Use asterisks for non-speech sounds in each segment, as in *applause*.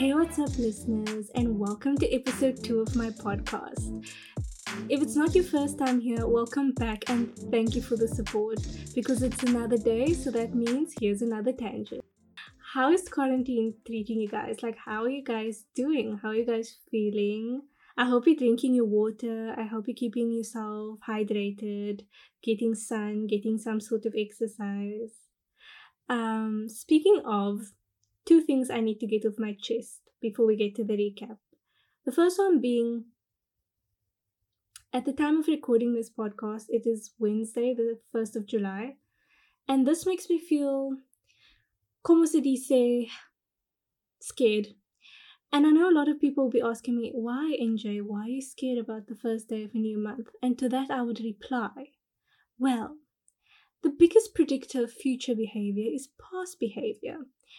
Hey, what's up, listeners, and welcome to episode two of my podcast. If it's not your first time here, welcome back and thank you for the support because it's another day, so that means here's another tangent. How is quarantine treating you guys? Like, how are you guys doing? How are you guys feeling? I hope you're drinking your water. I hope you're keeping yourself hydrated, getting sun, getting some sort of exercise. Um, speaking of, two things I need to get off my chest before we get to the recap. The first one being at the time of recording this podcast, it is Wednesday, the 1st of July, and this makes me feel, como se dice, scared. And I know a lot of people will be asking me, why, NJ, why are you scared about the first day of a new month? And to that, I would reply, well, the biggest predictor of future behavior is past behavior.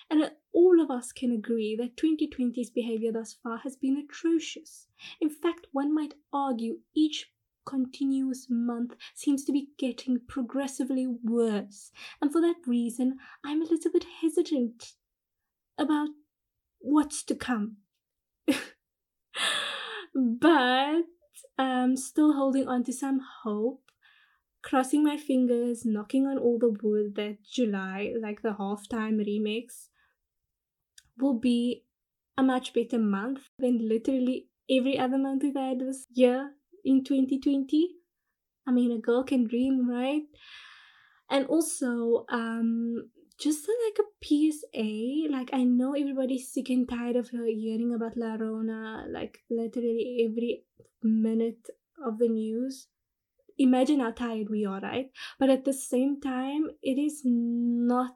And all of us can agree that 2020's behavior thus far has been atrocious. In fact, one might argue each continuous month seems to be getting progressively worse. And for that reason, I'm a little bit hesitant about what's to come. *laughs* but I'm still holding on to some hope crossing my fingers, knocking on all the wood that July, like the halftime remix, will be a much better month than literally every other month we've had this year in 2020. I mean, a girl can dream, right? And also, um, just like a PSA, like I know everybody's sick and tired of hearing about La Rona, like literally every minute of the news imagine how tired we are, right? But at the same time, it is not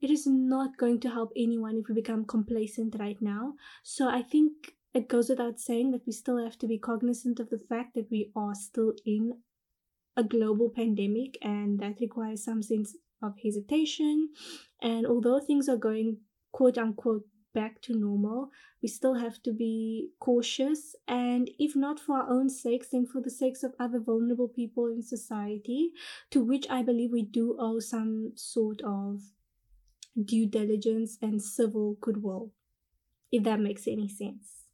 it is not going to help anyone if we become complacent right now. So I think it goes without saying that we still have to be cognizant of the fact that we are still in a global pandemic and that requires some sense of hesitation. And although things are going quote unquote back to normal, we still have to be cautious. And if not for our own sakes, then for the sakes of other vulnerable people in society, to which I believe we do owe some sort of due diligence and civil goodwill, if that makes any sense.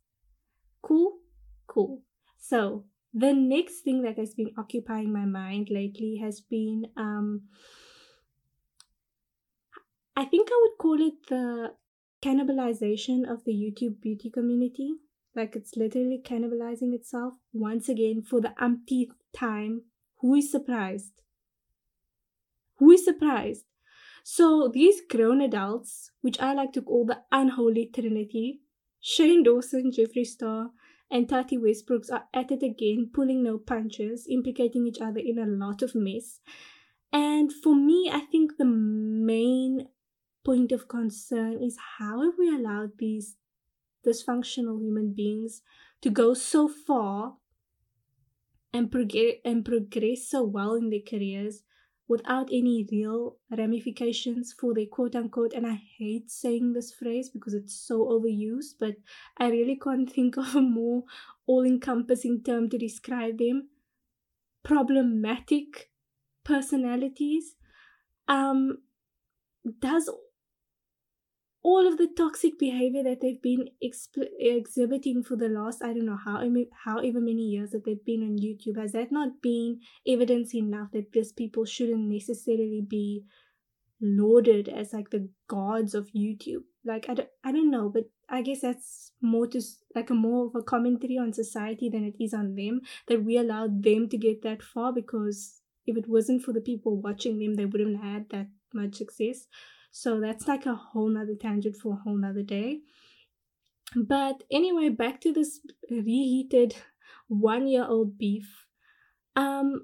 Cool? Cool. So, the next thing that has been occupying my mind lately has been um I think I would call it the cannibalization of the YouTube beauty community. Like it's literally cannibalizing itself once again for the umpteenth time. Who is surprised? Who is surprised? So these grown adults, which I like to call the unholy trinity, Shane Dawson, Jeffree Star, and Tati Westbrooks are at it again, pulling no punches, implicating each other in a lot of mess. And for me, I think the main point of concern is how have we allowed these dysfunctional human beings to go so far and, prog- and progress so well in their careers without any real ramifications for their quote unquote and I hate saying this phrase because it's so overused, but I really can't think *laughs* of a more all encompassing term to describe them. Problematic personalities. Um does all of the toxic behavior that they've been exp- exhibiting for the last I don't know how however many years that they've been on YouTube has that not been evidence enough that these people shouldn't necessarily be lauded as like the gods of YouTube? Like I don't, I don't know but I guess that's more to like a more of a commentary on society than it is on them that we allowed them to get that far because if it wasn't for the people watching them they wouldn't have had that much success so that's like a whole nother tangent for a whole nother day. But anyway, back to this reheated one year old beef. Um,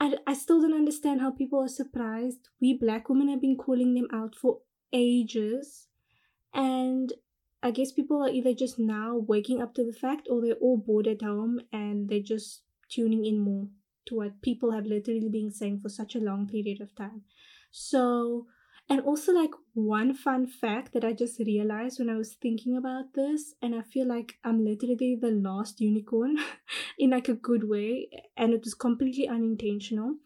I, I still don't understand how people are surprised. We black women have been calling them out for ages. And I guess people are either just now waking up to the fact or they're all bored at home and they're just tuning in more to what people have literally been saying for such a long period of time. So and also, like, one fun fact that I just realized when I was thinking about this, and I feel like I'm literally the last unicorn *laughs* in like a good way, and it was completely unintentional.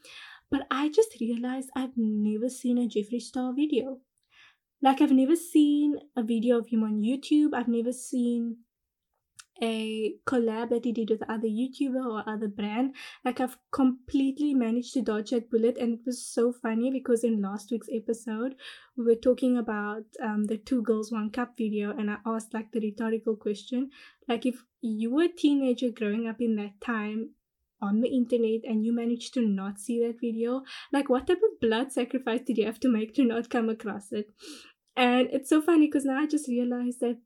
But I just realized I've never seen a Jeffree Star video. Like, I've never seen a video of him on YouTube. I've never seen a collab that he did with other YouTuber or other brand. Like I've completely managed to dodge that bullet, and it was so funny because in last week's episode we were talking about um, the two girls one cup video, and I asked like the rhetorical question, like if you were a teenager growing up in that time on the internet and you managed to not see that video, like what type of blood sacrifice did you have to make to not come across it? And it's so funny because now I just realized that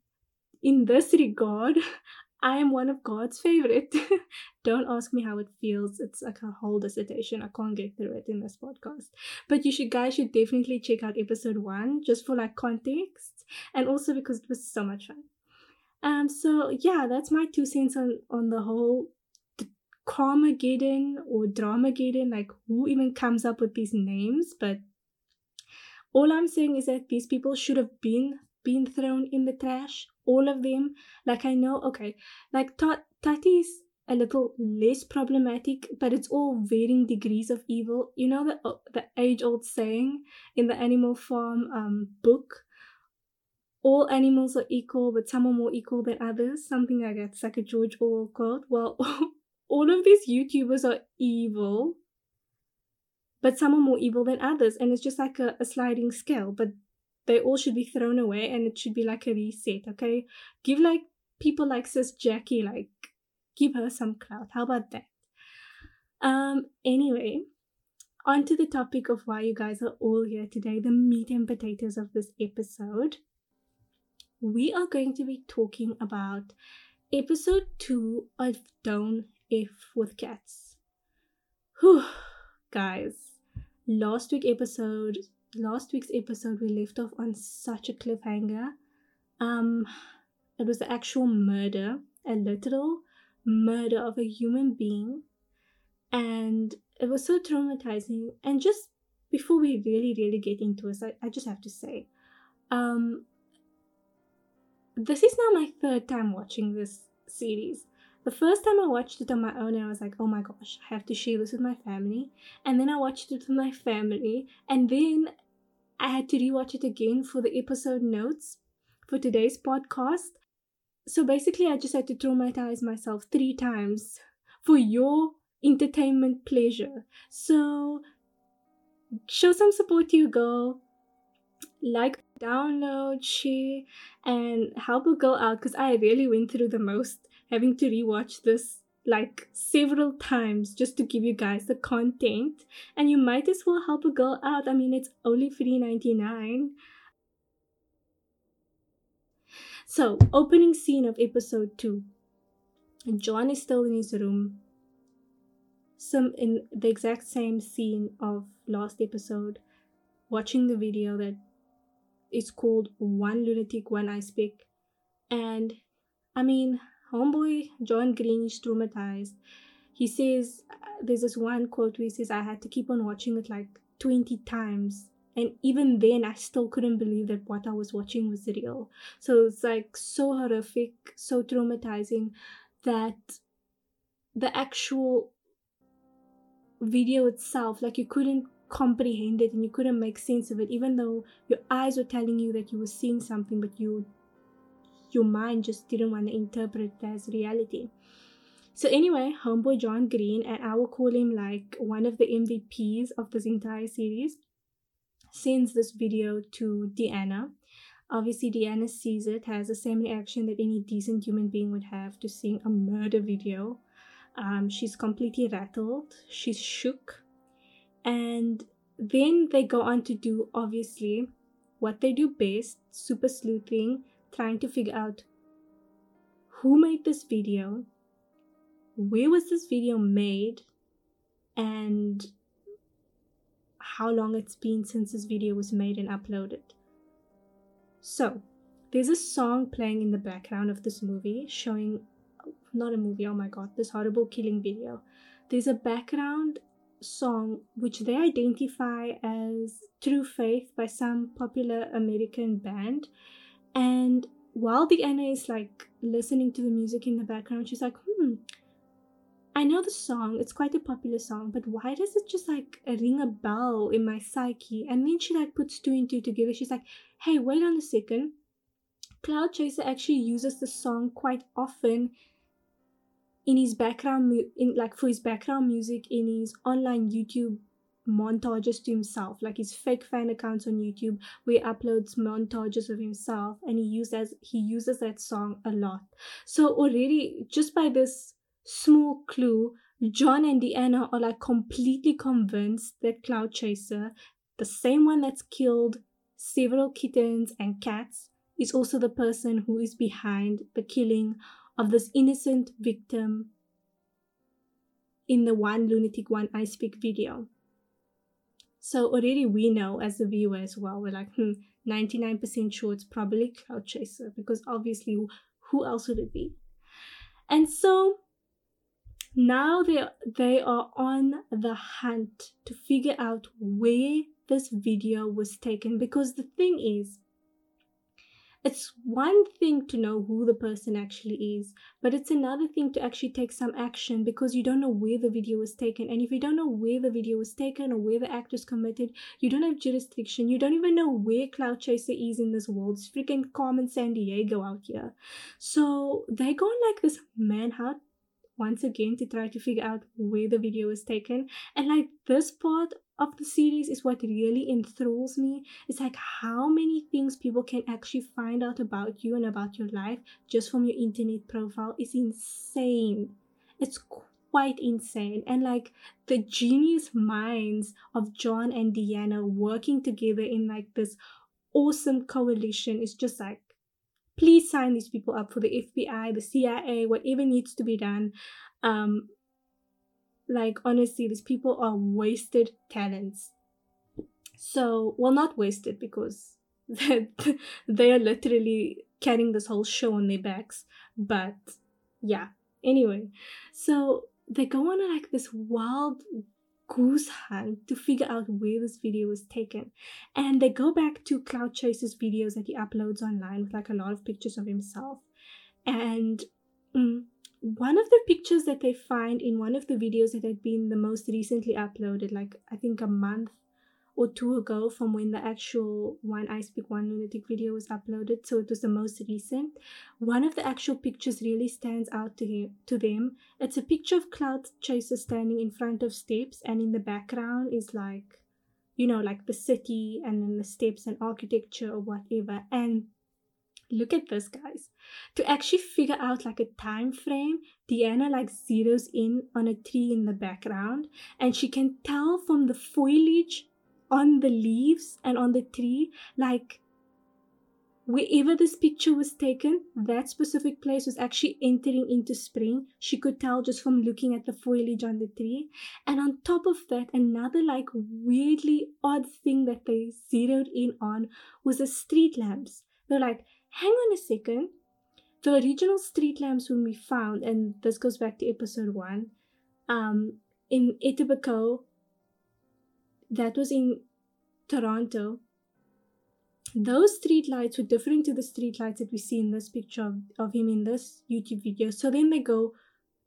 in this regard, *laughs* I am one of God's favorite. *laughs* Don't ask me how it feels. It's like a whole dissertation. I can't get through it in this podcast. But you should guys should definitely check out episode one just for like context and also because it was so much fun. Um so yeah, that's my two cents on on the whole Carmageddon or Dramageddon, like who even comes up with these names, but all I'm saying is that these people should have been been thrown in the trash all of them. Like i know okay like tati is a little less problematic but it's all varying degrees of evil. You know the uh, the age old saying in the animal farm um book all animals are equal but some are more equal than others something like that. It's like a george orwell quote. Well *laughs* all of these youtubers are evil but some are more evil than others and it's just like a, a sliding scale but they all should be thrown away and it should be like a reset, okay? Give like people like Sis Jackie, like give her some clout. How about that? Um, anyway, on to the topic of why you guys are all here today, the meat and potatoes of this episode. We are going to be talking about episode two of Don't F with Cats. Whew, guys, last week episode last week's episode we left off on such a cliffhanger. Um, it was the actual murder, a literal murder of a human being, and it was so traumatizing. And just before we really, really get into it, I, I just have to say, um, this is now my third time watching this series. The first time I watched it on my own, I was like, oh my gosh, I have to share this with my family. And then I watched it with my family. And then I had to rewatch it again for the episode notes for today's podcast. So basically, I just had to traumatize myself three times for your entertainment pleasure. So show some support to your girl. Like, download, share, and help a girl out because I really went through the most having to rewatch this like several times just to give you guys the content. And you might as well help a girl out. I mean it's only $3.99 so opening scene of episode 2 john is still in his room. Some in the exact same scene of last episode watching the video that is called one lunatic one ice pick and i mean homeboy John Green is traumatized. He says there's this one quote where he says I had to keep on watching it like 20 times and even then I still couldn't believe that what I was watching was real. So it's like so horrific, so traumatizing that the actual video itself like you couldn't comprehend it and you couldn't make sense of it even though your eyes were telling you that you were seeing something but you your mind just didn't want to interpret as reality. So anyway, homeboy John Green, and I will call him like one of the MVPs of this entire series, sends this video to Deanna. Obviously, Deanna sees it, has the same reaction that any decent human being would have to seeing a murder video. Um, she's completely rattled, she's shook, and then they go on to do obviously what they do best super sleuthing trying to figure out who made this video, where was this video made, and how long it's been since this video was made and uploaded. So, there's a song playing in the background of this movie showing not a movie, oh my god, this horrible killing video. There's a background song which they identify as True Faith by some popular American band and while the Deanna is like listening to the music in the background, she's like, hmm, I know the song, it's quite a popular song, but why does it just like ring a bell in my psyche? And then she like puts two and two together. She's like, hey, wait on a second. Clout Chaser actually uses the song quite often in his background mu- in like for his background music in his online YouTube montages to himself, like his fake fan accounts on YouTube where he uploads montages of himself and he uses he uses that song a lot. So already just by this small clue, John and Deanna are like completely convinced that Clout Chaser, the same one that's killed several kittens and cats, is also the person who is behind the killing of this innocent victim in the one lunatic one ice pick video. So already we know as the viewer as well, we're like, hmm, 99% sure it's probably Clout Chaser because obviously who else would it be? And so now they they are on the hunt to figure out where this video was taken because the thing is it's one thing to know who the person actually is, but it's another thing to actually take some action because you don't know where the video was taken. And if you don't know where the video was taken or where the act was committed, you don't have jurisdiction. You don't even know where Clout Chaser is in this world. It's freaking Carmen Sandiego out here. So they go on like this manhunt once again to try to figure out where the video was taken. And like this part of the series is what really enthralls me. It's like how many things people can actually find out about you and about your life just from your internet profile is insane. It's quite insane. And like the genius minds of John and Deanna working together in like this awesome coalition is just like please sign these people up for the FBI, the CIA, whatever needs to be done. Um, like honestly, these people are wasted talents. So, well, not wasted because *laughs* they are literally carrying this whole show on their backs. But yeah, anyway, so they go on like this wild goose hunt to figure out where this video was taken. And they go back to Clout Chaser's videos that he uploads online with like a lot of pictures of himself. And mm, one of the pictures that they find in one of the videos that had been the most recently uploaded, like I think a month or two ago from when the actual One Ice Pick One Lunatic video was uploaded, so it was the most recent. One of the actual pictures really stands out to him to them. It's a picture of Clout Chaser standing in front of steps, and in the background is like, you know, like the city and then the steps and architecture or whatever. And look at this guys to actually figure out like a time frame deanna like zeroes in on a tree in the background and she can tell from the foliage on the leaves and on the tree like wherever this picture was taken that specific place was actually entering into spring. She could tell just from looking at the foliage on the tree. And on top of that another like weirdly odd thing that they zeroed in on was the street lamps. They're like hang on a second. The original street lamps when we found and this goes back to episode one um in Etobicoke that was in Toronto, those street lights were different to the street lights that we see in this picture of, of him in this YouTube video. So then they go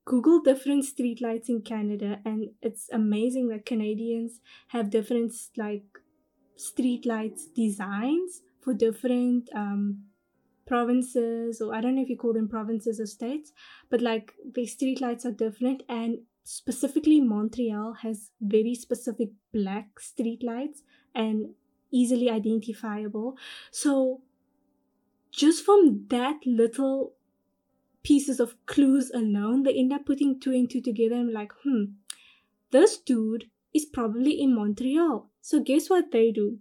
Google different street lights in Canada, and it's amazing that Canadians have different like street lights designs for different um, provinces, or I don't know if you call them provinces or states, but like the street lights are different, and specifically Montreal has very specific black street lights and easily identifiable. So just from that little pieces of clues alone, they end up putting two and two together and like, hmm, this dude is probably in Montreal. So guess what they do?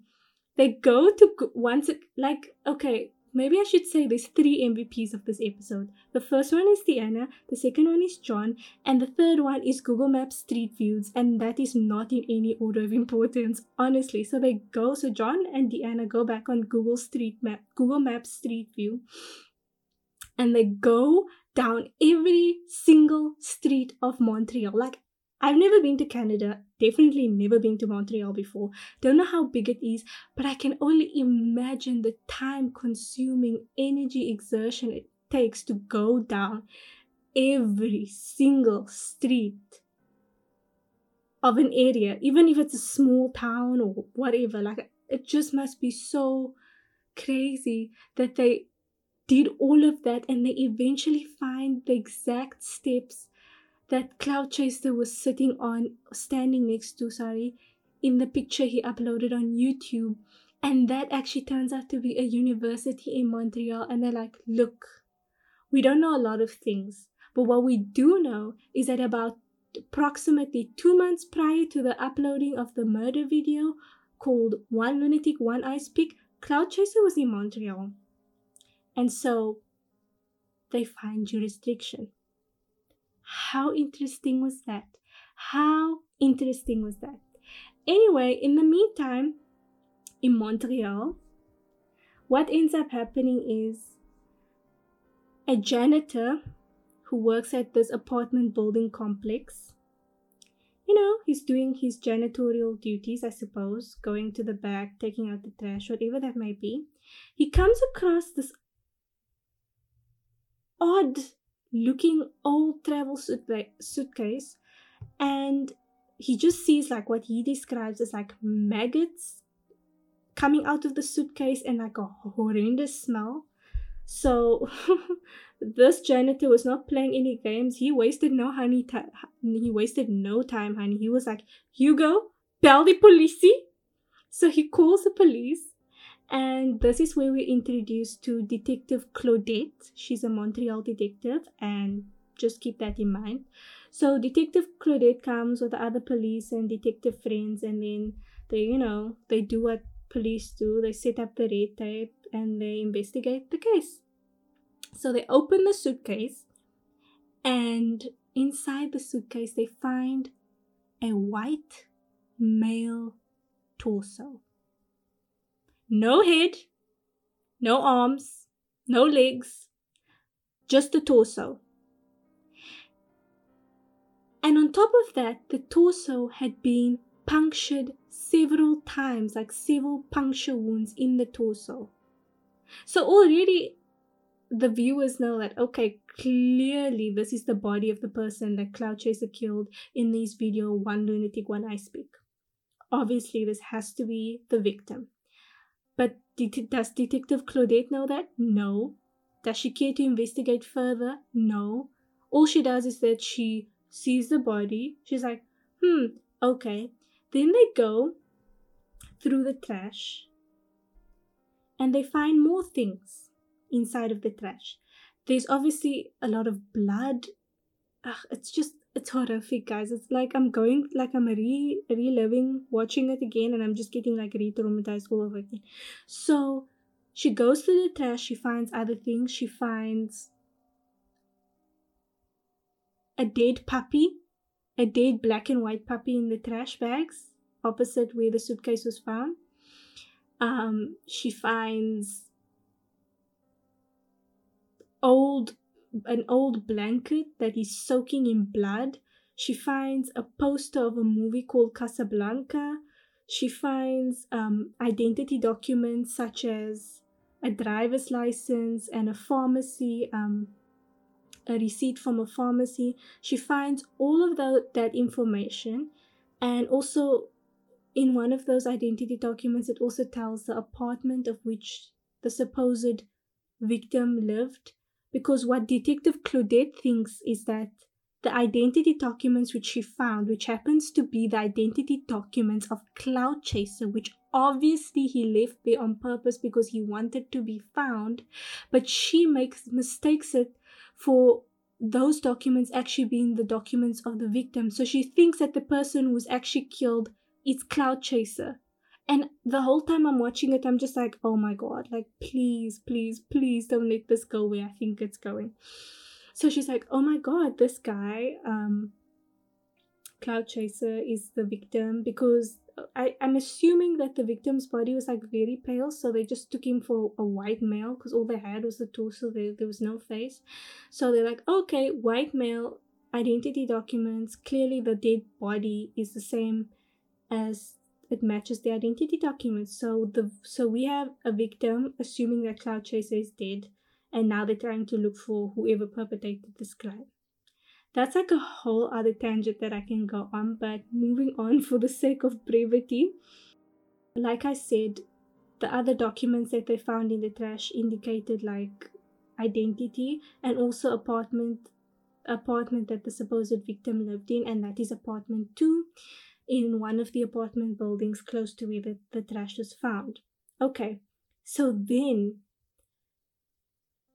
They go to once like okay, maybe I should say there's three MVPs of this episode. The first one is Deanna, the second one is John, and the third one is Google Maps Street Views, and that is not in any order of importance, honestly. So they go, so John and Deanna go back on Google Street Map, Google Maps Street View, and they go down every single street of Montreal. Like I've never been to Canada, definitely never been to Montreal before. Don't know how big it is, but I can only imagine the time consuming energy exertion it takes to go down every single street of an area, even if it's a small town or whatever. Like, it just must be so crazy that they did all of that and they eventually find the exact steps that Clout Chaser was sitting on, standing next to, sorry, in the picture he uploaded on YouTube. And that actually turns out to be a university in Montreal. And they're like, look, we don't know a lot of things, but what we do know is that about approximately two months prior to the uploading of the murder video called One Lunatic, One Ice Pick, Clout Chaser was in Montreal. And so they find jurisdiction. How interesting was that? How interesting was that? Anyway, in the meantime, in Montreal, what ends up happening is a janitor who works at this apartment building complex. You know, he's doing his janitorial duties, I suppose, going to the back, taking out the trash, whatever that may be. He comes across this odd looking old travel suitcase and he just sees like what he describes as like maggots coming out of the suitcase and like a horrendous smell. So *laughs* this janitor was not playing any games. He wasted no honey time. He wasted no time, honey. He was like, Hugo, tell the police. So he calls the police and this is where we're introduced to Detective Claudette. She's a Montreal detective, and just keep that in mind. So Detective Claudette comes with the other police and detective friends, and then they, you know, they do what police do. They set up the red tape and they investigate the case. So they open the suitcase, and inside the suitcase they find a white male torso. No head, no arms, no legs, just the torso. And on top of that, the torso had been punctured several times, like several puncture wounds in the torso. So already the viewers know that okay, clearly this is the body of the person that Clout Chaser killed in this video, one lunatic, one ice pick. Obviously, this has to be the victim. But does Detective Claudette know that? No. Does she care to investigate further? No. All she does is that she sees the body. She's like, hmm, okay. Then they go through the trash and they find more things inside of the trash. There's obviously a lot of blood. Ugh, it's just it's horrific, guys. It's like I'm going, like I'm re reliving, watching it again, and I'm just getting like re traumatized all over again. So she goes to the trash. She finds other things. She finds a dead puppy, a dead black and white puppy in the trash bags opposite where the suitcase was found. Um, she finds old an old blanket that is soaking in blood. She finds a poster of a movie called Casablanca. She finds um, identity documents such as a driver's license and a pharmacy, um, a receipt from a pharmacy. She finds all of the, that information and also in one of those identity documents, it also tells the apartment of which the supposed victim lived because what Detective Claudette thinks is that the identity documents which she found, which happens to be the identity documents of Clout Chaser, which obviously he left there on purpose because he wanted to be found, but she makes mistakes it for those documents actually being the documents of the victim. So she thinks that the person who was actually killed is Clout Chaser. And the whole time I'm watching it, I'm just like, oh my god, like, please, please, please don't let this go where I think it's going. So she's like, oh my god, this guy, um, Clout Chaser, is the victim because I, I'm assuming that the victim's body was like very pale, so they just took him for a white male because all they had was the torso, there, there was no face. So they're like, okay, white male, identity documents, clearly the dead body is the same as it matches the identity documents. So the so we have a victim, assuming that Clout Chaser is dead, and now they're trying to look for whoever perpetrated this crime. That's like a whole other tangent that I can go on, but moving on *laughs* for the sake of brevity, like I said, the other documents that they found in the trash indicated like identity and also apartment apartment that the supposed victim lived in and that is apartment 2 in one of the apartment buildings close to where the, the trash was found. Okay so then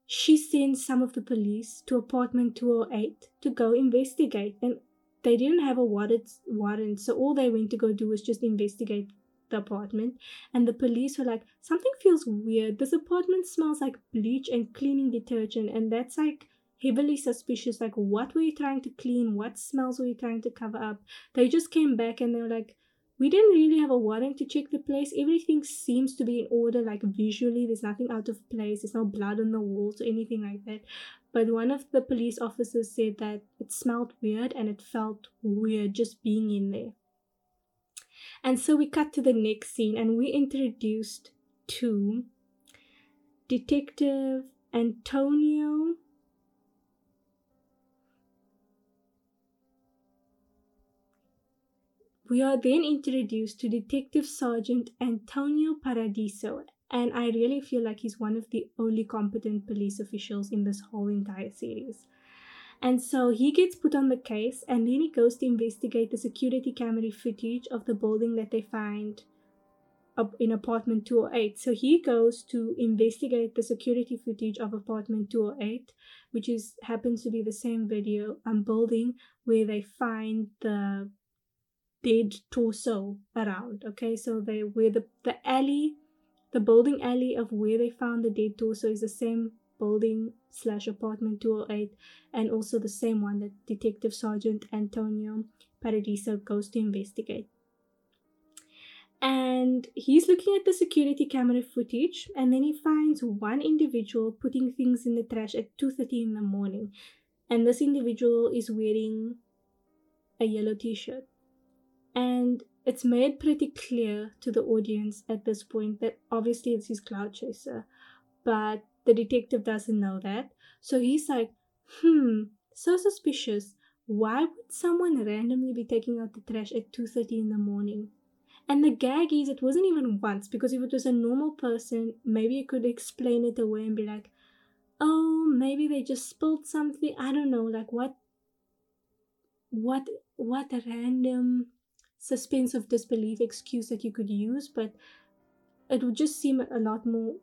she sends some of the police to apartment 208 to go investigate and they didn't have a warrant so all they went to go do was just investigate the apartment and the police were like something feels weird. This apartment smells like bleach and cleaning detergent and that's like heavily suspicious like what were you trying to clean? What smells were you trying to cover up? They just came back and they were like we didn't really have a warrant to check the place. Everything seems to be in order like visually. There's nothing out of place. There's no blood on the walls or anything like that. But one of the police officers said that it smelled weird and it felt weird just being in there. And so we cut to the next scene and we introduced to Detective Antonio We are then introduced to Detective Sergeant Antonio Paradiso, and I really feel like he's one of the only competent police officials in this whole entire series. And so he gets put on the case and then he goes to investigate the security camera footage of the building that they find up in apartment 208. So he goes to investigate the security footage of apartment 208, which is happens to be the same video um building where they find the dead torso around. Okay, so they where the the alley, the building alley of where they found the dead torso is the same building slash apartment 208 and also the same one that detective sergeant antonio paradiso goes to investigate. And he's looking at the security camera footage and then he finds one individual putting things in the trash at 2.30 in the morning. And this individual is wearing a yellow t-shirt and it's made pretty clear to the audience at this point that obviously it's his clout chaser but the detective doesn't know that. So he's like, hmm, so suspicious. Why would someone randomly be taking out the trash at 2.30 in the morning? And the gag is it wasn't even once, because if it was a normal person, maybe you could explain it away and be like, oh, maybe they just spilled something. I don't know, like what what what random suspense of disbelief excuse that you could use, but it would just seem a lot more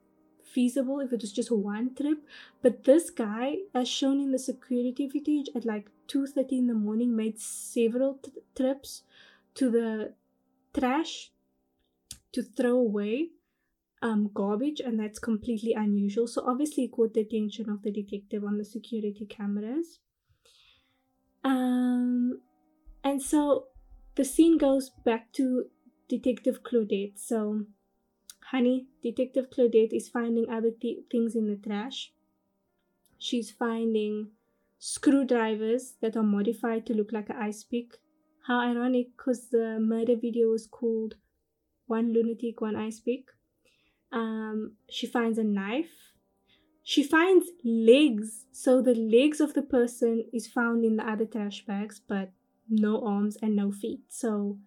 feasible if it was just one trip. But this guy, as shown in the security footage, at like 2.30 in the morning, made several t- trips to the trash to throw away um, garbage, and that's completely unusual. So obviously, it caught the attention of the detective on the security cameras. Um, and so the scene goes back to Detective Claudette. So Honey, Detective Claudette is finding other th- things in the trash. She's finding screwdrivers that are modified to look like an ice pick. How ironic, because the murder video was called One Lunatic, One Ice Pick. Um, she finds a knife. She finds legs. So the legs of the person is found in the other trash bags, but no arms and no feet. So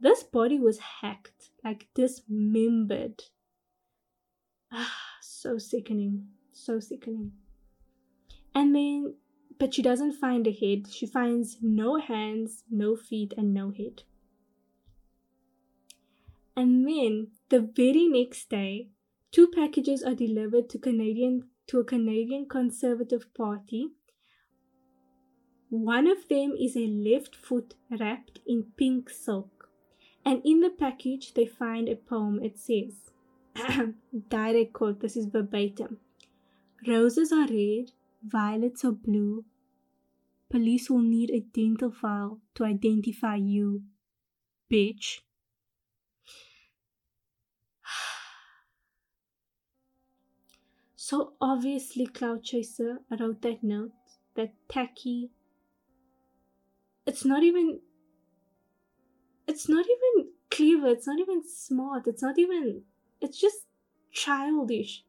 this body was hacked, like dismembered. Ah, so sickening. So sickening. And then, but she doesn't find a head. She finds no hands, no feet, and no head. And then, the very next day, two packages are delivered to Canadian to a Canadian Conservative Party. One of them is a left foot wrapped in pink silk and in the package, they find a poem. It says, *clears throat* direct quote, this is verbatim Roses are red, violets are blue. Police will need a dental file to identify you, bitch. *sighs* So obviously, Clout Chaser wrote that note, that tacky. It's not even it's not even clever, it's not even smart, it's not even, it's just childish.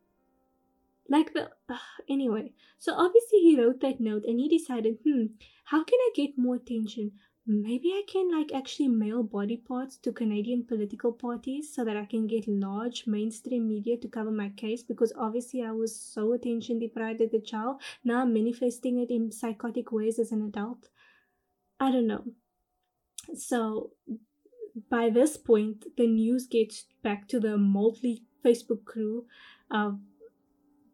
Like the, uh, anyway, so obviously he wrote that note and he decided, hmm, how can I get more attention? maybe I can like actually mail body parts to Canadian political parties so that I can get large mainstream media to cover my case because obviously I was so attention deprived as a child. Now I'm manifesting it in psychotic ways as an adult. I don't know. So by this point, the news gets back to the Motley Facebook crew of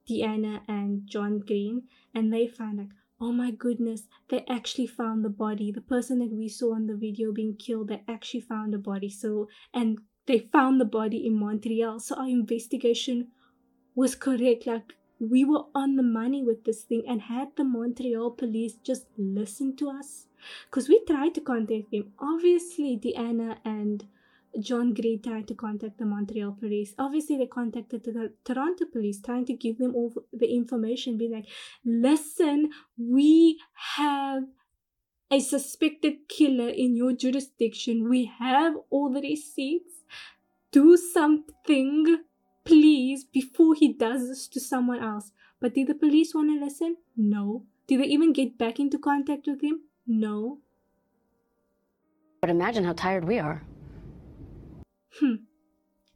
Deanna and John Green, and they find like, oh my goodness, they actually found the body. The person that we saw on the video being killed, they actually found the body. So, and they found the body in Montreal. So our investigation was correct. Like we were on the money with this thing, and had the Montreal police just listened to us, because we tried to contact them. Obviously, Deanna and John Gray tried to contact the Montreal police. Obviously, they contacted the Toronto police, trying to give them all the information, be like, listen, we have a suspected killer in your jurisdiction. We have all the receipts. Do something, please, before he does this to someone else. But did the police want to listen? No. Did they even get back into contact with him? No. But imagine how tired we are. Hmm.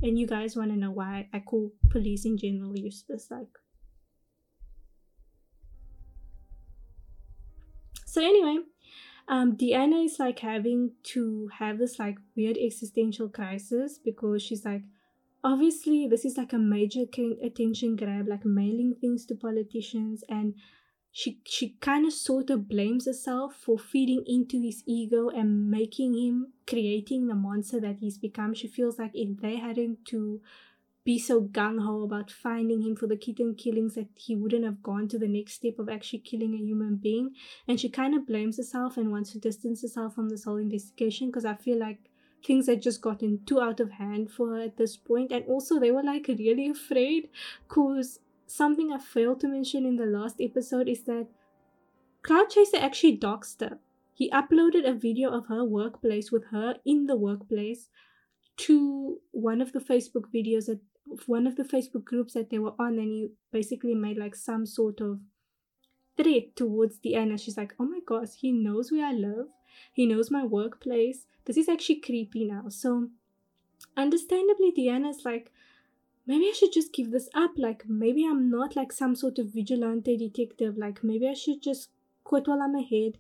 And you guys want to know why I call police in general useless? Like, so anyway, um, Deanna is like having to have this like weird existential crisis because she's like, obviously this is like a major attention grab, like mailing things to politicians and she she kind of sort of blames herself for feeding into his ego and making him creating the monster that he's become. She feels like if they hadn't to be so gung-ho about finding him for the kitten killings that he wouldn't have gone to the next step of actually killing a human being. And she kind of blames herself and wants to distance herself from this whole investigation because i feel like things had just gotten too out of hand for her at this point. And also they were like really afraid because something I failed to mention in the last episode is that Clout Chaser actually doxed her. He uploaded a video of her workplace with her in the workplace to one of the Facebook videos that one of the Facebook groups that they were on, and he basically made like some sort of threat towards Deanna. She's like, Oh my gosh, he knows where I live, he knows my workplace. This is actually creepy now. So understandably, Deanna's like, maybe I should just give this up. Like, maybe I'm not like some sort of vigilante detective. Like, maybe I should just quit while I'm ahead,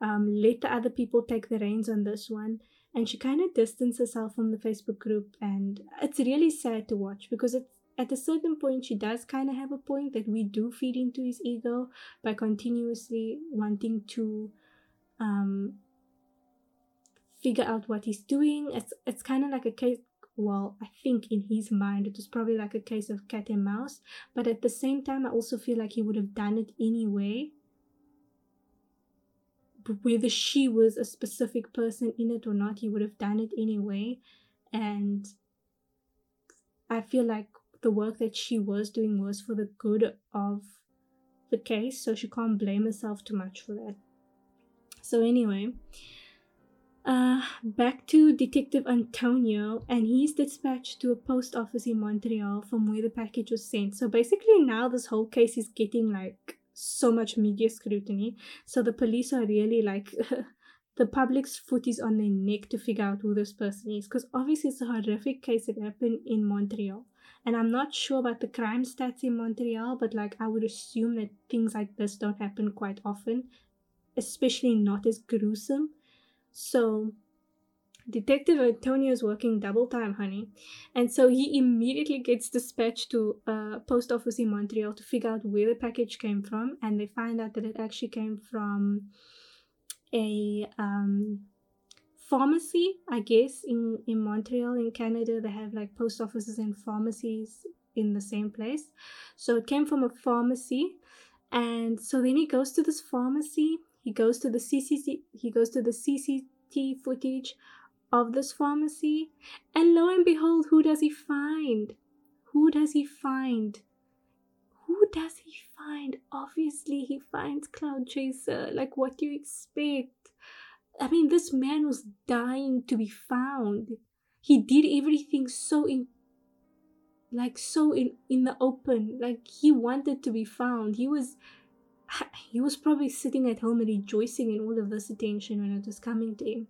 um, let the other people take the reins on this one. And she kind of distanced herself from the Facebook group. And it's really sad to watch because it's at a certain point, she does kind of have a point that we do feed into his ego by continuously wanting to um, figure out what he's doing. It's it's kind of like a case well, I think in his mind it was probably like a case of cat and mouse, but at the same time, I also feel like he would have done it anyway. Whether she was a specific person in it or not, he would have done it anyway. And I feel like the work that she was doing was for the good of the case, so she can't blame herself too much for that. So, anyway, uh, back to Detective Antonio, and he's dispatched to a post office in Montreal from where the package was sent. So basically, now this whole case is getting like so much media scrutiny. So the police are really like *laughs* the public's foot is on their neck to figure out who this person is, because obviously it's a horrific case that happened in Montreal. And I'm not sure about the crime stats in Montreal, but like I would assume that things like this don't happen quite often, especially not as gruesome. So Detective Antonio is working double time, honey. And so he immediately gets dispatched to a post office in Montreal to figure out where the package came from. And they find out that it actually came from a um, pharmacy, I guess, in, in Montreal, in Canada. They have like post offices and pharmacies in the same place. So it came from a pharmacy. And so then he goes to this pharmacy he goes to the CCC, he goes to the CCT footage of this pharmacy, and lo and behold, who does he find? Who does he find? Who does he find? Obviously, he finds Clout Chaser. Like, what do you expect? I mean, this man was dying to be found. He did everything so in like so in in the open like he wanted to be found he was he was probably sitting at home rejoicing in all of this attention when it was coming to him.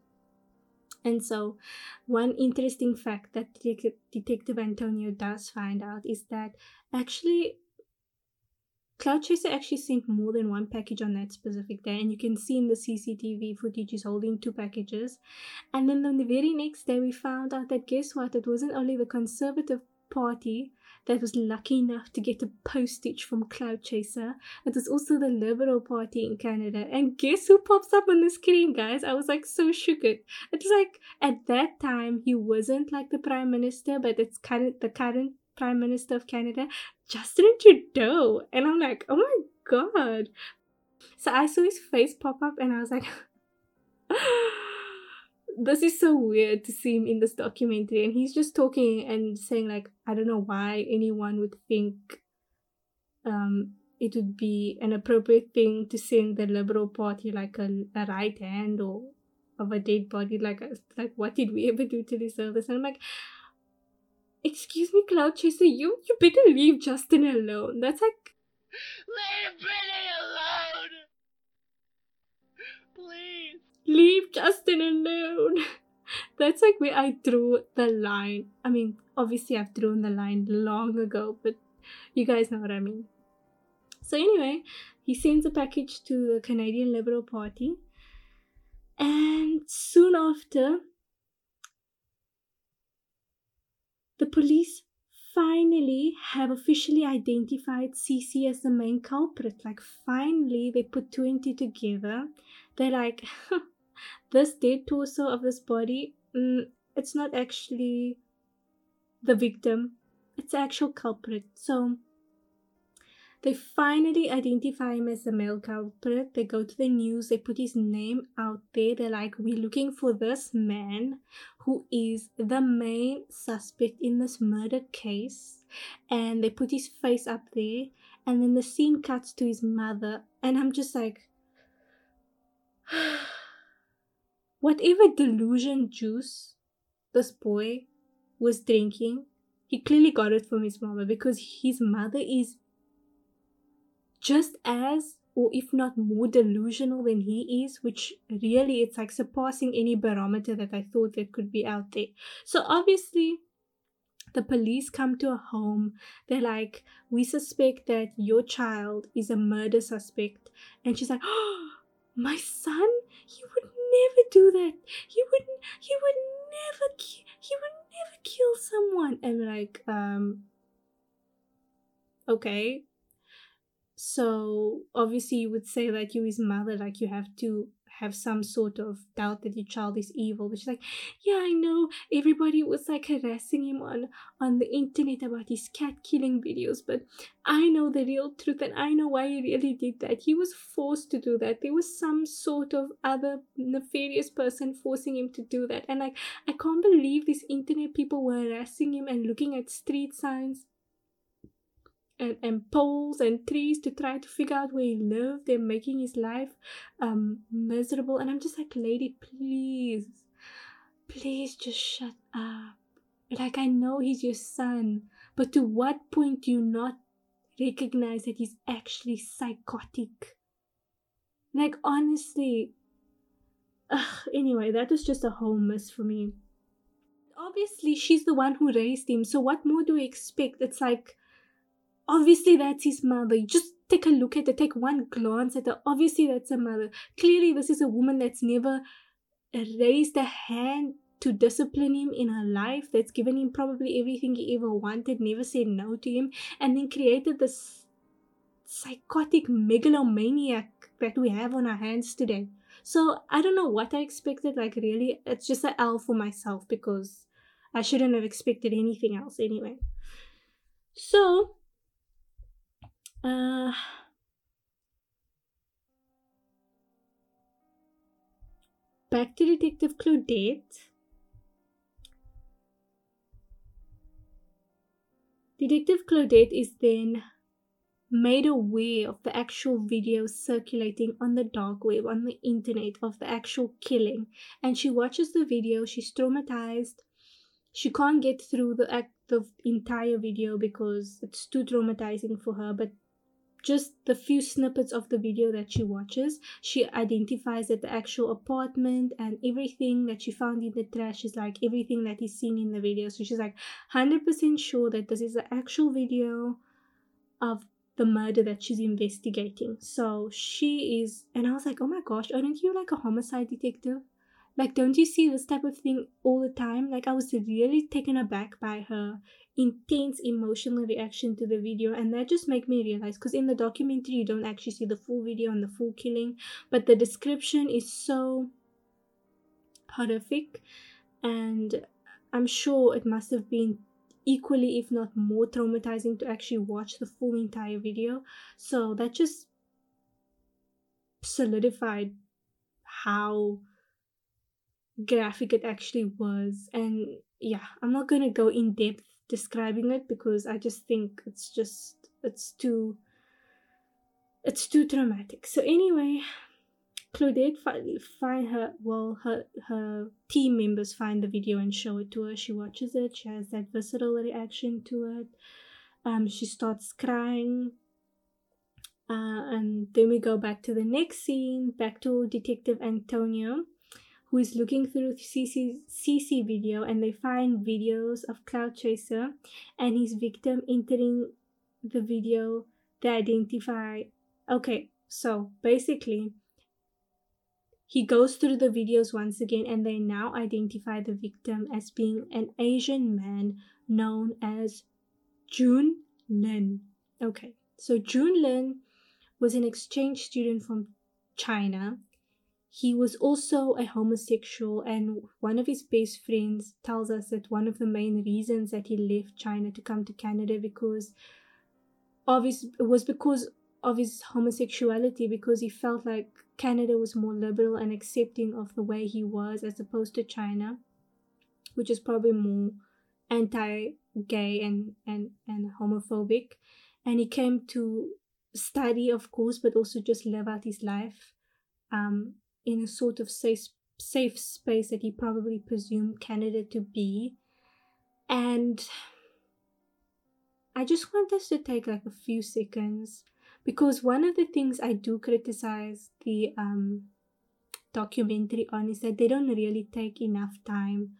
And so, one interesting fact that Detective Antonio does find out is that actually Clout Chaser actually sent more than one package on that specific day, and you can see in the CCTV footage he's holding two packages. And then on the very next day, we found out that guess what? It wasn't only the Conservative Party that was lucky enough to get a postage from Clout Chaser. It was also the Liberal Party in Canada. And guess who pops up on the screen, guys? I was like so shook. It's like at that time he wasn't like the Prime Minister, but it's current the current Prime Minister of Canada, Justin Trudeau. And I'm like, oh my god. So I saw his face pop up and I was like *laughs* this is so weird to see him in this documentary and he's just talking and saying like i don't know why anyone would think um it would be an appropriate thing to send the liberal party like a, a right hand or of a dead body. Like a, like what did we ever do to deserve this? And i'm like excuse me clout chaser you you better leave justin alone. That's like leave leave Justin alone. *laughs* That's like where I drew the line. I mean, obviously, I've drawn the line long ago, but you guys know what I mean. So, anyway, he sends a package to the Canadian Liberal Party, and soon after, the police finally have officially identified CC as the main culprit. Like, finally, they put two and two together. They're like, *laughs* this dead torso of this body, mm, it's not actually the victim, it's the actual culprit. So they finally identify him as the male culprit. They go to the news, they put his name out there. They're like, We're looking for this man who is the main suspect in this murder case. And they put his face up there. And then the scene cuts to his mother. And I'm just like, *sighs* Whatever delusion juice this boy was drinking, he clearly got it from his mother because his mother is just as or if not more delusional than he is, which really it's like surpassing any barometer that I thought that could be out there. So obviously the police come to a home. They're like, We suspect that your child is a murder suspect. And she's like, Oh, *gasps* my son? He would never do that. He wouldn't. He would never. He would never kill someone. And like, um, okay. So obviously, you would say that you his mother, like you have to have some sort of doubt that your child is evil. But she's like, yeah, I know everybody was like harassing him on on the internet about his cat killing videos, but I know the real truth and I know why he really did that. He was forced to do that. There was some sort of other nefarious person forcing him to do that. And like, I can't believe these internet people were harassing him and looking at street signs and, and poles and trees to try to figure out where he lived. And making his life um miserable. And i'm just like lady please please just shut up. Like i know he's your son but to what point do you not recognize that he's actually psychotic? Like honestly Ugh, anyway that was just a whole mess for me. Obviously she's the one who raised him so what more do we expect? It's like obviously that's his mother. You just take a look at it, take one glance at her. Obviously, that's a mother. Clearly, this is a woman that's never raised a hand to discipline him in her life, that's given him probably everything he ever wanted, never said no to him, and then created this psychotic megalomaniac that we have on our hands today. So I don't know what I expected. Like, really, it's just an L for myself because I shouldn't have expected anything else anyway. So uh, back to Detective Claudette. Detective Claudette is then made aware of the actual video circulating on the dark web, on the internet, of the actual killing. And she watches the video, she's traumatized. She can't get through the act the entire video because it's too traumatizing for her, but just the few snippets of the video that she watches, she identifies that the actual apartment and everything that she found in the trash is like everything that is seen in the video. So she's like 100% sure that this is the actual video of the murder that she's investigating. So she is, and I was like, oh my gosh, aren't you like a homicide detective? Like, don't you see this type of thing all the time? Like, I was really taken aback by her intense emotional reaction to the video, and that just made me realize because in the documentary, you don't actually see the full video and the full killing, but the description is so horrific, and I'm sure it must have been equally, if not more, traumatizing to actually watch the full entire video. So that just solidified how graphic it actually was. And yeah, I'm not gonna go in depth describing it because I just think it's just it's too it's too traumatic. So anyway, Claudette fi- find her well her her team members find the video and show it to her. She watches it. She has that visceral reaction to it. Um, she starts crying. Uh, and then we go back to the next scene, back to Detective Antonio, who is looking through CC, CC video and they find videos of Clout Chaser and his victim entering the video. They identify. Okay, so basically, he goes through the videos once again and they now identify the victim as being an Asian man known as Jun Lin. Okay, so Jun Lin was an exchange student from China. He was also a homosexual, and one of his best friends tells us that one of the main reasons that he left China to come to Canada because of his was because of his homosexuality because he felt like Canada was more liberal and accepting of the way he was as opposed to China, which is probably more anti-gay and and and homophobic. And he came to study, of course, but also just live out his life um, in a sort of safe safe space that he probably presumed Canada to be. And I just want us to take like a few seconds because one of the things I do criticize the um, documentary on is that they don't really take enough time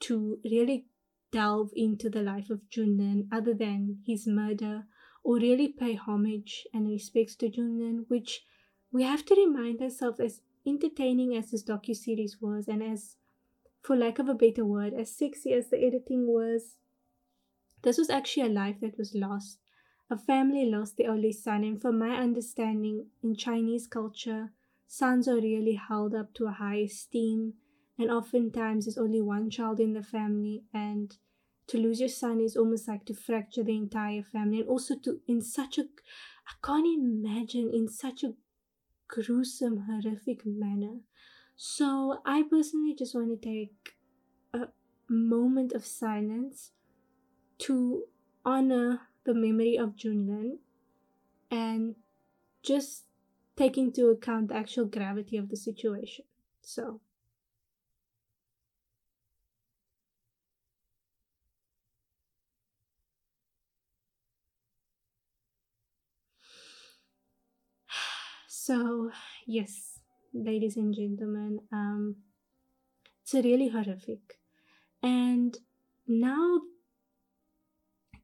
to really delve into the life of Jun Lin other than his murder or really pay homage and respects to Jun Lin, which we have to remind ourselves as entertaining as this docu-series was and as for lack of a better word as sexy as the editing was. This was actually a life that was lost. A family lost their only son, and from my understanding, in Chinese culture, sons are really held up to a high esteem, and oftentimes there's only one child in the family, and to lose your son is almost like to fracture the entire family, and also to in such a I can't imagine in such a gruesome, horrific manner. So I personally just want to take a moment of silence to honor the memory of Jun Lin and just take into account the actual gravity of the situation. So So, yes, ladies and gentlemen, um, it's really horrific. And now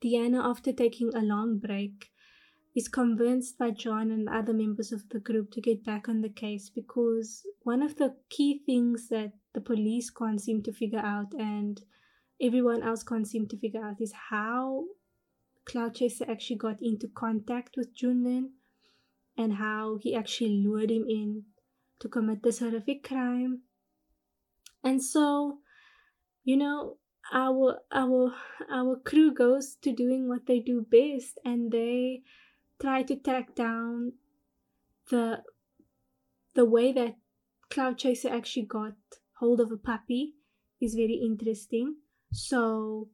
Deanna, after taking a long break, is convinced by John and other members of the group to get back on the case because one of the key things that the police can't seem to figure out and everyone else can't seem to figure out is how Clout Chaser actually got into contact with Jun Lin and how he actually lured him in to commit this horrific crime. And so, you know, our our our crew goes to doing what they do best and they try to track down the the way that clout chaser actually got hold of a puppy is very interesting so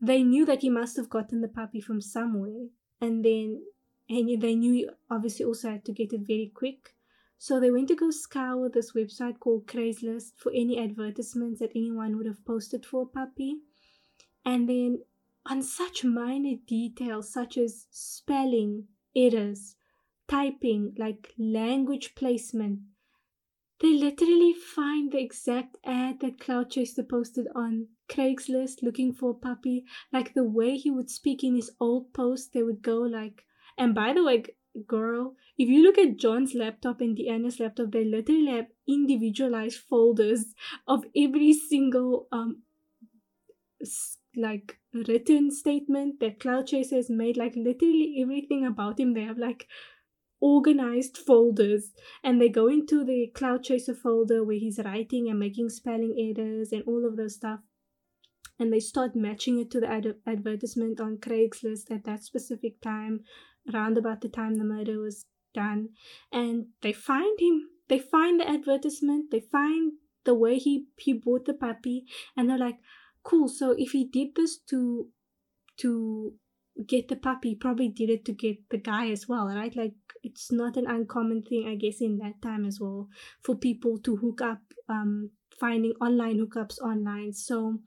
they knew that he must have gotten the puppy from somewhere and then and they knew obviously also had to get it very quick so they went to go scour this website called Craigslist for any advertisements that anyone would have posted for a puppy. And then on such minor details such as spelling errors, typing, like language placement. They literally find the exact ad that Clout Chaser posted on Craigslist looking for a puppy. Like the way he would speak in his old post, they would go like, and by the way, girl, if you look at John's laptop and Deanna's laptop, they literally have individualized folders of every single um like written statement that Clout Chaser has made. Like literally everything about him, they have like organized folders and they go into the Clout Chaser folder where he's writing and making spelling errors and all of those stuff. And they start matching it to the ad- advertisement on Craigslist at that specific time, around about the time the murder was done. And they find him. They find the advertisement. They find the way he, he bought the puppy. And they're like, cool. So if he did this to to get the puppy, probably did it to get the guy as well, right? Like it's not an uncommon thing, I guess, in that time as well for people to hook up, um, finding online hookups online. So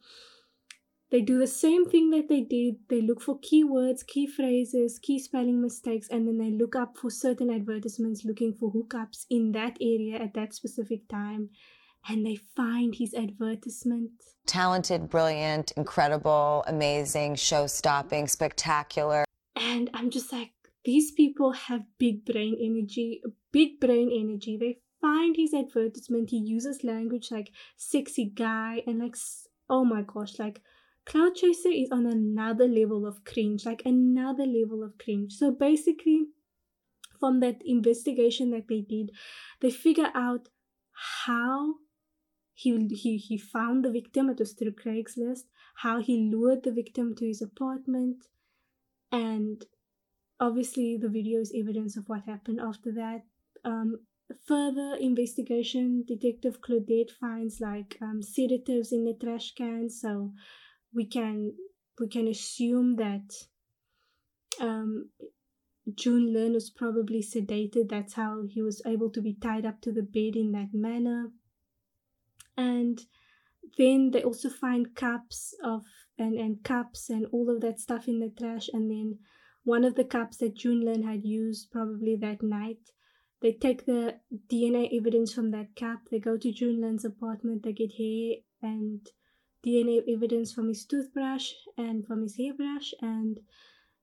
they do the same thing that they did. They look for keywords, key phrases, key spelling mistakes, and then they look up for certain advertisements looking for hookups in that area at that specific time. And they find his advertisement. Talented, brilliant, incredible, amazing, show stopping, spectacular. And I'm just like, these people have big brain energy, big brain energy. They find his advertisement. He uses language like sexy guy and like, oh my gosh, like Clout Chaser is on another level of cringe, like another level of cringe. So basically, from that investigation that they did, they figure out how he, he, he found the victim, it was through Craigslist, how he lured the victim to his apartment, and obviously the video is evidence of what happened after that. Um, further investigation, Detective Claudette finds like um, sedatives in the trash can, so we can we can assume that um, Jun Lin was probably sedated. That's how he was able to be tied up to the bed in that manner. And then they also find cups of and, and cups and all of that stuff in the trash. And then one of the cups that Jun Lin had used probably that night, they take the DNA evidence from that cup. They go to Jun Lin's apartment. They get hair and DNA evidence from his toothbrush and from his hairbrush, and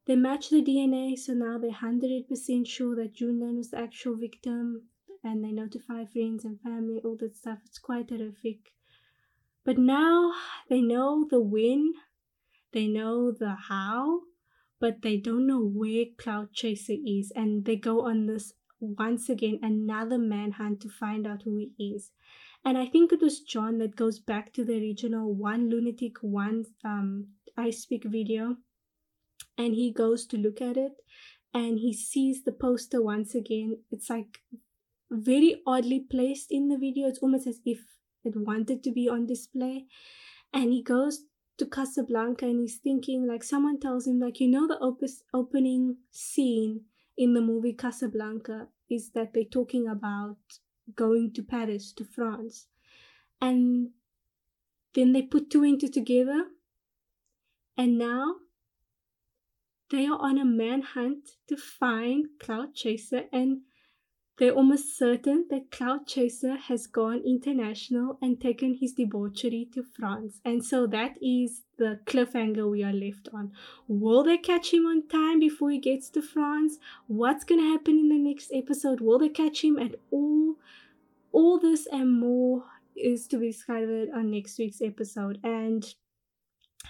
they match the DNA. So now they're hundred percent sure that Jun Lin was the actual victim, and they notify friends and family, all that stuff. It's quite horrific. But now they know the when, they know the how, but they don't know where Clout Chaser is, and they go on this once again another manhunt to find out who he is. And I think it was John that goes back to the original One Lunatic One um, Ice Pick video. And he goes to look at it and he sees the poster once again. It's like very oddly placed in the video. It's almost as if it wanted to be on display. And he goes to Casablanca and he's thinking, like, someone tells him, like, you know, the op- opening scene in the movie Casablanca is that they're talking about going to Paris, to France. And then they put two and two together. And now they are on a manhunt to find Clout Chaser and they're almost certain that Clout Chaser has gone international and taken his debauchery to France. And so that is the cliffhanger we are left on. Will they catch him on time before he gets to France? What's going to happen in the next episode? Will they catch him at all? All this and more is to be discovered on next week's episode. And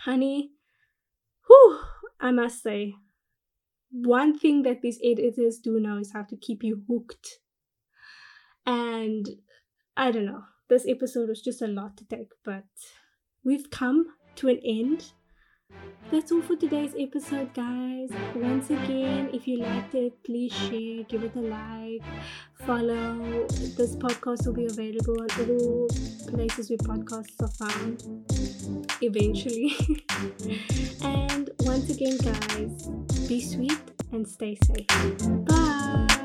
honey, whew, I must say, one thing that these editors do know is how to keep you hooked. And I don't know, this episode was just a lot to take, but we've come to an end. That's all for today's episode, guys. Once again, if you liked it, please share, give it a like, follow. This podcast will be available on all places where podcasts are found eventually. *laughs* and once again, guys, be sweet and stay safe. Bye.